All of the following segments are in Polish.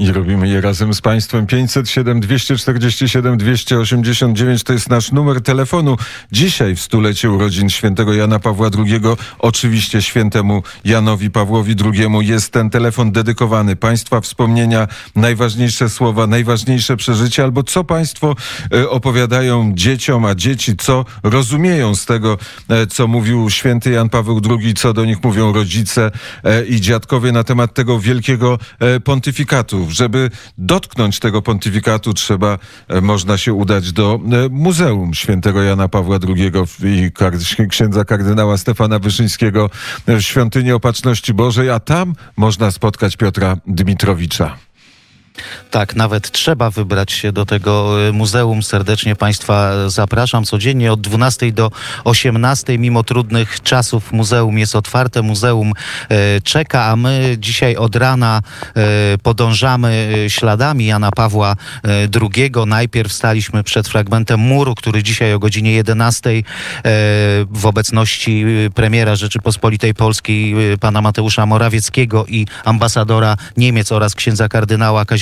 I robimy je razem z Państwem. 507 247 289 to jest nasz numer telefonu. Dzisiaj w stulecie urodzin świętego Jana Pawła II, oczywiście świętemu Janowi Pawłowi II jest ten telefon dedykowany. Państwa wspomnienia, najważniejsze słowa, najważniejsze przeżycia, albo co Państwo e, opowiadają dzieciom, a dzieci co rozumieją z tego, e, co mówił święty Jan Paweł II, co do nich mówią rodzice e, i dziadkowie na temat tego wielkiego pontyfikatu żeby dotknąć tego pontyfikatu, trzeba, e, można się udać do e, Muzeum Świętego Jana Pawła II i księdza kardynała Stefana Wyszyńskiego w Świątyni Opatrzności Bożej, a tam można spotkać Piotra Dmitrowicza. Tak, nawet trzeba wybrać się do tego e, muzeum. Serdecznie Państwa zapraszam. Codziennie od 12 do 18, mimo trudnych czasów, muzeum jest otwarte, muzeum e, czeka, a my dzisiaj od rana e, podążamy śladami Jana Pawła II. Najpierw staliśmy przed fragmentem muru, który dzisiaj o godzinie 11 w obecności premiera Rzeczypospolitej Polskiej pana Mateusza Morawieckiego i ambasadora Niemiec oraz księdza kardynała Kazimierza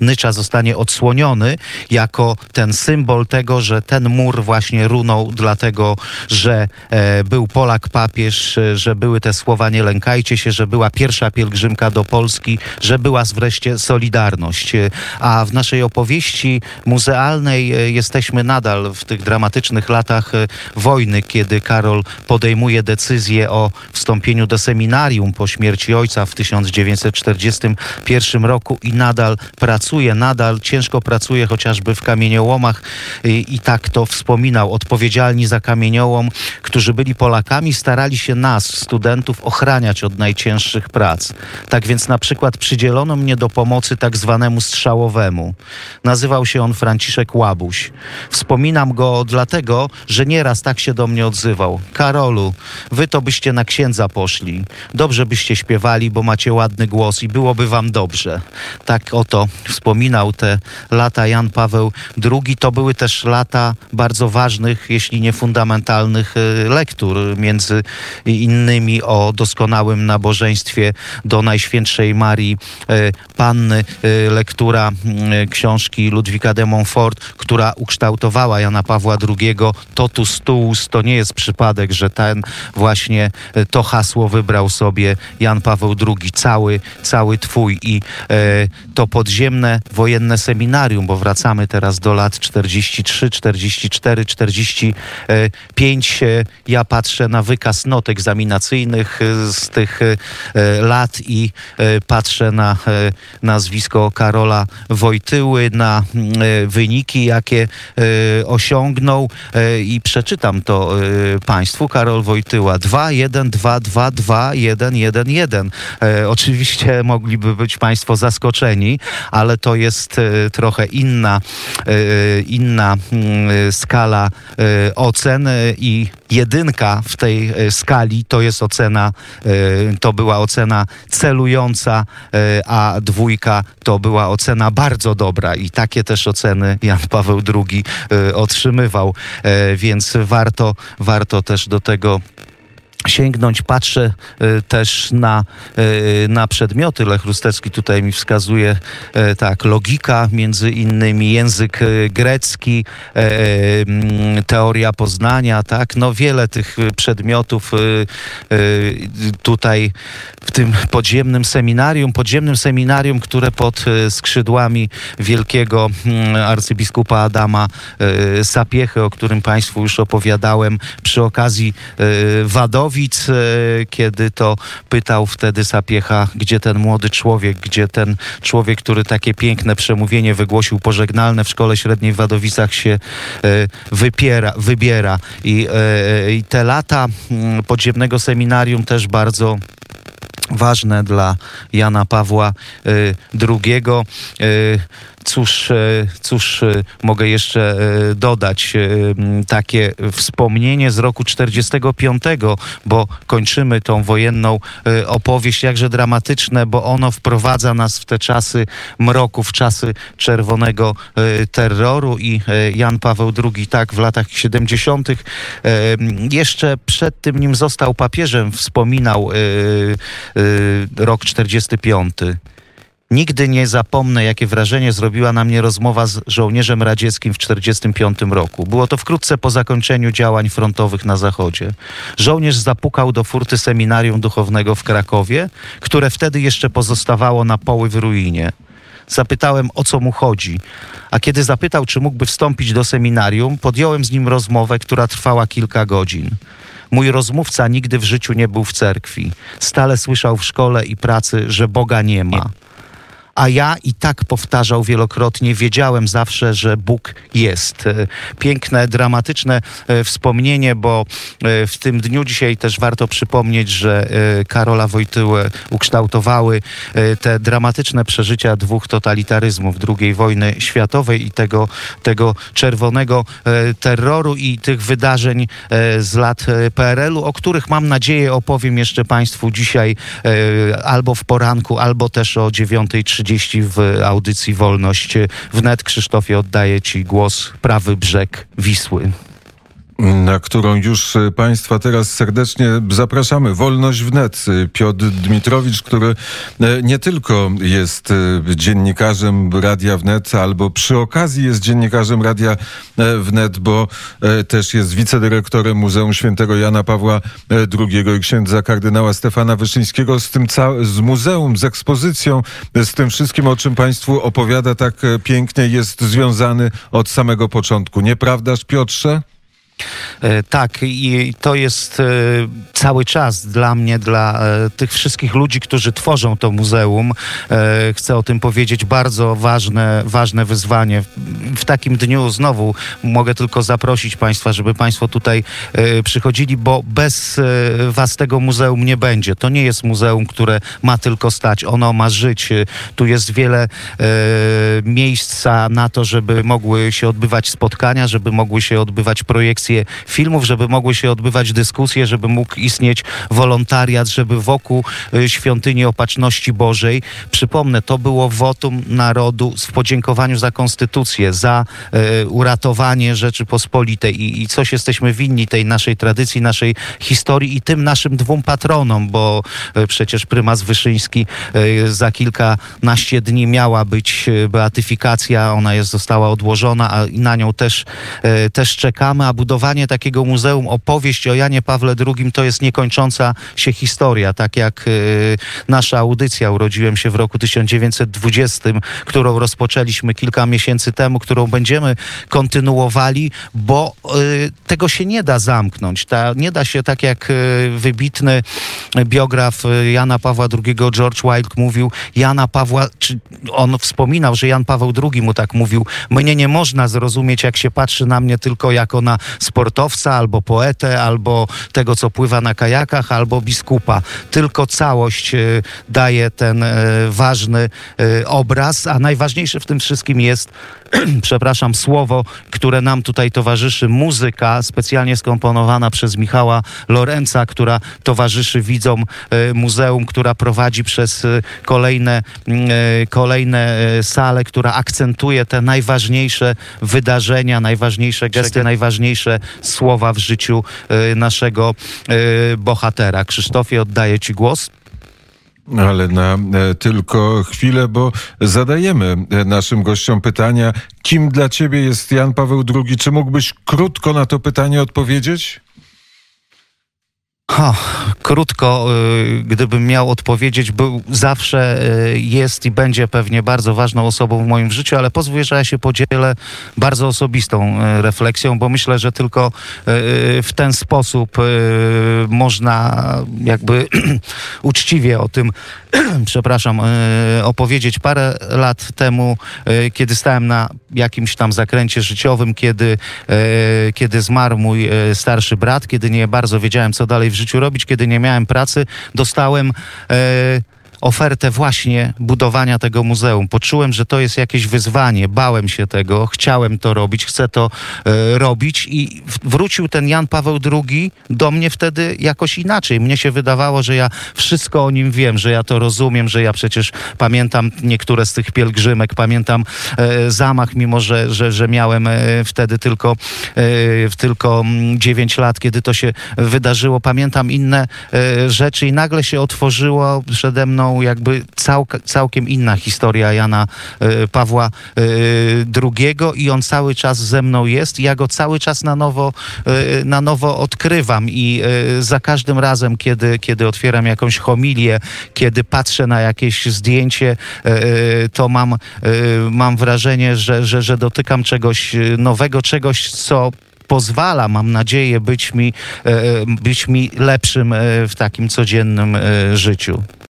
Nycza zostanie odsłoniony jako ten symbol tego, że ten mur właśnie runął dlatego, że e, był Polak papież, e, że były te słowa nie lękajcie się, że była pierwsza pielgrzymka do Polski, że była wreszcie Solidarność. E, a w naszej opowieści muzealnej e, jesteśmy nadal w tych dramatycznych latach wojny, kiedy Karol podejmuje decyzję o wstąpieniu do seminarium po śmierci ojca w 1941 roku i nadal pracuje nadal, ciężko pracuje chociażby w kamieniołomach i, i tak to wspominał. Odpowiedzialni za kamieniołom, którzy byli Polakami, starali się nas, studentów, ochraniać od najcięższych prac. Tak więc na przykład przydzielono mnie do pomocy tak zwanemu strzałowemu. Nazywał się on Franciszek Łabuś. Wspominam go dlatego, że nieraz tak się do mnie odzywał. Karolu, wy to byście na księdza poszli. Dobrze byście śpiewali, bo macie ładny głos i byłoby wam dobrze. Tak oto wspominał te lata Jan Paweł II, to były też lata bardzo ważnych, jeśli nie fundamentalnych y, lektur, między innymi o doskonałym nabożeństwie do Najświętszej Marii y, Panny, y, lektura książki Ludwika de Montfort, która ukształtowała Jana Pawła II. Totus tuus, to nie jest przypadek, że ten właśnie to hasło wybrał sobie Jan Paweł II, cały, cały twój i to podziemne wojenne seminarium, bo wracamy teraz do lat 43, 44, 45. Ja patrzę na wykaz not egzaminacyjnych e, z tych e, lat i e, patrzę na nazwisko Karola Wojtyły, na wyniki, jakie osiągnął i przeczytam to Państwu. Karol Wojtyła 2, 1, 2, 2, 2, 1, 1, 1. Oczywiście mogliby być Państwo zaskoczeni, ale to jest e, trochę inna, e, inna mm, skala e, ocen i jedynka w tej skali to jest ocena, to była ocena celująca, a dwójka to była ocena bardzo dobra. I takie też oceny Jan Paweł II otrzymywał, więc warto, warto też do tego sięgnąć. Patrzę y, też na, y, na przedmioty. Lech Rustecki tutaj mi wskazuje y, tak, logika między innymi, język grecki, mm, teoria poznania, tak, no wiele tych przedmiotów tutaj w tym podziemnym seminarium, podziemnym seminarium, które pod skrzydłami wielkiego mm, arcybiskupa Adama Sapiechy, o którym Państwu już opowiadałem przy okazji Wadowi, E, kiedy to pytał wtedy Sapiecha, gdzie ten młody człowiek, gdzie ten człowiek, który takie piękne przemówienie wygłosił pożegnalne w szkole średniej w Wadowicach się e, wypiera, wybiera. I, e, I te lata mm, podziemnego seminarium też bardzo ważne dla Jana Pawła II. Cóż, e, cóż e, mogę jeszcze e, dodać? Takie wspomnienie z roku 45, bo kończymy tą wojenną opowieść, jakże dramatyczne, bo ono wprowadza nas w te czasy mroku, w czasy czerwonego terroru i Jan Paweł II tak w latach 70. jeszcze przed tym, nim został papieżem, wspominał rok 45. Nigdy nie zapomnę, jakie wrażenie zrobiła na mnie rozmowa z żołnierzem radzieckim w 1945 roku. Było to wkrótce po zakończeniu działań frontowych na Zachodzie. Żołnierz zapukał do furty seminarium duchownego w Krakowie, które wtedy jeszcze pozostawało na poły w ruinie. Zapytałem, o co mu chodzi. A kiedy zapytał, czy mógłby wstąpić do seminarium, podjąłem z nim rozmowę, która trwała kilka godzin. Mój rozmówca nigdy w życiu nie był w cerkwi. Stale słyszał w szkole i pracy, że Boga nie ma. A ja i tak powtarzał wielokrotnie, wiedziałem zawsze, że Bóg jest. E, Piękne, dramatyczne e, wspomnienie, bo e, w tym dniu dzisiaj też warto przypomnieć, że Karola Wojtyłę ukształtowały te dramatyczne przeżycia dwóch totalitaryzmów II wojny światowej i tego, tego czerwonego terroru i tych wydarzeń z lat PRL-u, o których mam nadzieję opowiem jeszcze Państwu dzisiaj albo w poranku, albo też o 9.30 w audycji Wolność wnet. Krzysztofie, oddaję Ci głos, prawy brzeg Wisły. Na którą już e, Państwa teraz serdecznie zapraszamy. Wolność wnet. E, Piotr Dmitrowicz, który e, nie tylko jest dziennikarzem Radia Wnet, albo przy okazji jest dziennikarzem Radia Wnet, bo też jest wicedyrektorem Muzeum Świętego Jana Pawła II i księdza kardynała Stefana Wyszyńskiego z tym z muzeum, z ekspozycją, z tym wszystkim, o czym Państwu opowiada tak pięknie, jest związany od samego początku. Nieprawdaż, Piotrze? E, Tak, i to jest e, cały czas dla mnie, dla e, tych wszystkich ludzi, którzy tworzą to muzeum. Chcę o tym powiedzieć, bardzo ważne, ważne wyzwanie. W takim dniu znowu mogę tylko zaprosić Państwa, żeby Państwo tutaj przychodzili, bo bez Was tego muzeum nie będzie. To nie jest muzeum, które ma tylko stać, ono ma żyć. Tu jest wiele miejsca na to, żeby mogły się odbywać spotkania, żeby mogły się odbywać projekcje filmów, żeby mogły się odbywać dyskusje, żeby mógł istnieć wolontariat, żeby wokół e, świątyni Opatrzności Bożej, przypomnę, to było wotum narodu w podziękowaniu za konstytucję, za e, uratowanie Rzeczypospolitej i, i coś jesteśmy winni tej naszej tradycji, naszej historii i tym naszym dwóm patronom, bo e, przecież prymas Wyszyński za kilkanaście dni miała być beatyfikacja, ona jest, została odłożona, a na nią też, też czekamy, a budowanie takiego muzeum, opowieść o Janie Pawle II to jest niekończąca się historia, tak jak e, nasza audycja Urodziłem się w roku 1920, którą rozpoczęliśmy kilka miesięcy temu, którą będziemy kontynuowali, bo y, tego się nie da zamknąć. Ta, nie da się, tak jak y, wybitny biograf y, Jana Pawła II, George Wilde mówił, Jana Pawła, czy on wspominał, że Jan Paweł II mu tak mówił, mnie nie można zrozumieć, jak się patrzy na mnie tylko jako na sportowca, albo poetę, albo tego, co pływa na kajakach, albo biskupa. Tylko całość y, daje ten y, ważny y, obraz, a najważniejsze w tym wszystkim jest, przepraszam, słowo, które nam tutaj towarzyszy, muzyka specjalnie skomponowana przez Michała Lorenza, która towarzyszy widzom e, muzeum, która prowadzi przez e, kolejne, mm, e, kolejne e, sale, która akcentuje te najważniejsze wydarzenia, najważniejsze gesty, najważniejsze słowa w życiu e, naszego e, bohatera. Krzysztofie, oddaję Ci głos. Ale na e, tylko chwilę, bo zadajemy e, naszym gościom pytania, kim dla ciebie jest Jan Paweł II? Czy mógłbyś krótko na to pytanie odpowiedzieć? Ha, krótko, y, gdybym miał odpowiedzieć, był zawsze y, jest i będzie pewnie bardzo ważną osobą w moim życiu, ale pozwól, że ja się podzielę bardzo osobistą y, refleksją, bo myślę, że tylko w ten sposób można jakby uczciwie o tym, przepraszam, opowiedzieć. Parę lat temu, kiedy stałem na jakimś tam zakręcie życiowym, kiedy, kiedy zmarł mój starszy brat, kiedy nie bardzo wiedziałem, co dalej w życiu robić, kiedy nie miałem pracy, dostałem y, ofertę właśnie budowania tego muzeum. Poczułem, że to jest jakieś wyzwanie, bałem się tego, chciałem to robić, chcę to e, robić i wrócił ten Jan Paweł II do mnie wtedy jakoś inaczej. Mnie się wydawało, że ja wszystko o nim wiem, że ja to rozumiem, że ja przecież pamiętam niektóre z tych pielgrzymek, pamiętam e, zamach, mimo że, że, że miałem e, wtedy tylko, tylko mm, 9 lat, kiedy to się wydarzyło. Pamiętam inne rzeczy i nagle się otworzyło przede mną jakby całk- całkiem inna historia Jana e, Pawła e, II i on cały czas ze mną jest ja go cały czas na nowo, e, na nowo odkrywam i za każdym razem, kiedy, kiedy otwieram jakąś homilię, kiedy patrzę na jakieś zdjęcie, to mam, mam wrażenie, że, że, że dotykam czegoś nowego, czegoś, co pozwala, mam nadzieję, być mi, być mi lepszym w takim codziennym życiu.